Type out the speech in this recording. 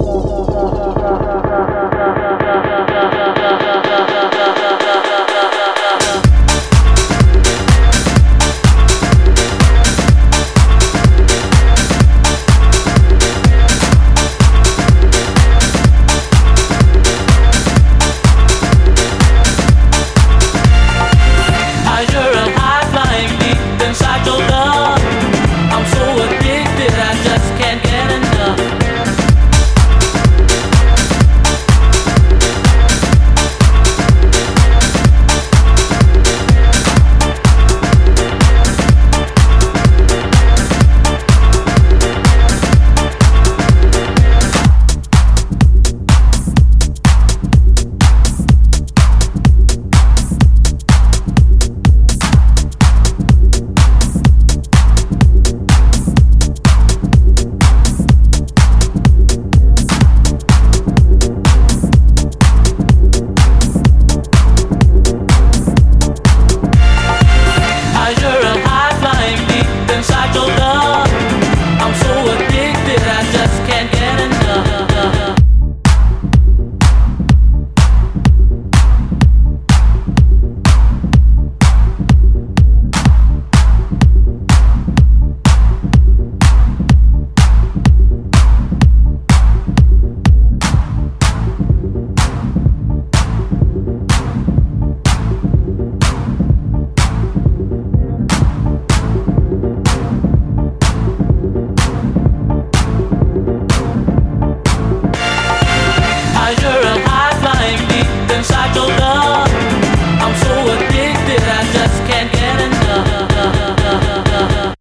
oh